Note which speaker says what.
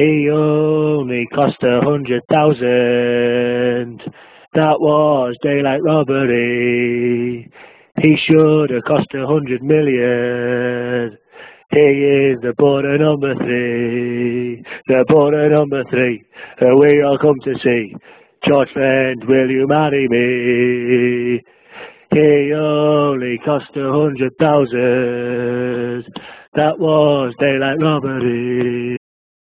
Speaker 1: He only cost a hundred thousand. That was daylight robbery. He should have cost a hundred million. He is the Boro number three, the Boro number three, we all come to see. George Friend, will you marry me? He only cost a hundred thousand. That was daylight robbery.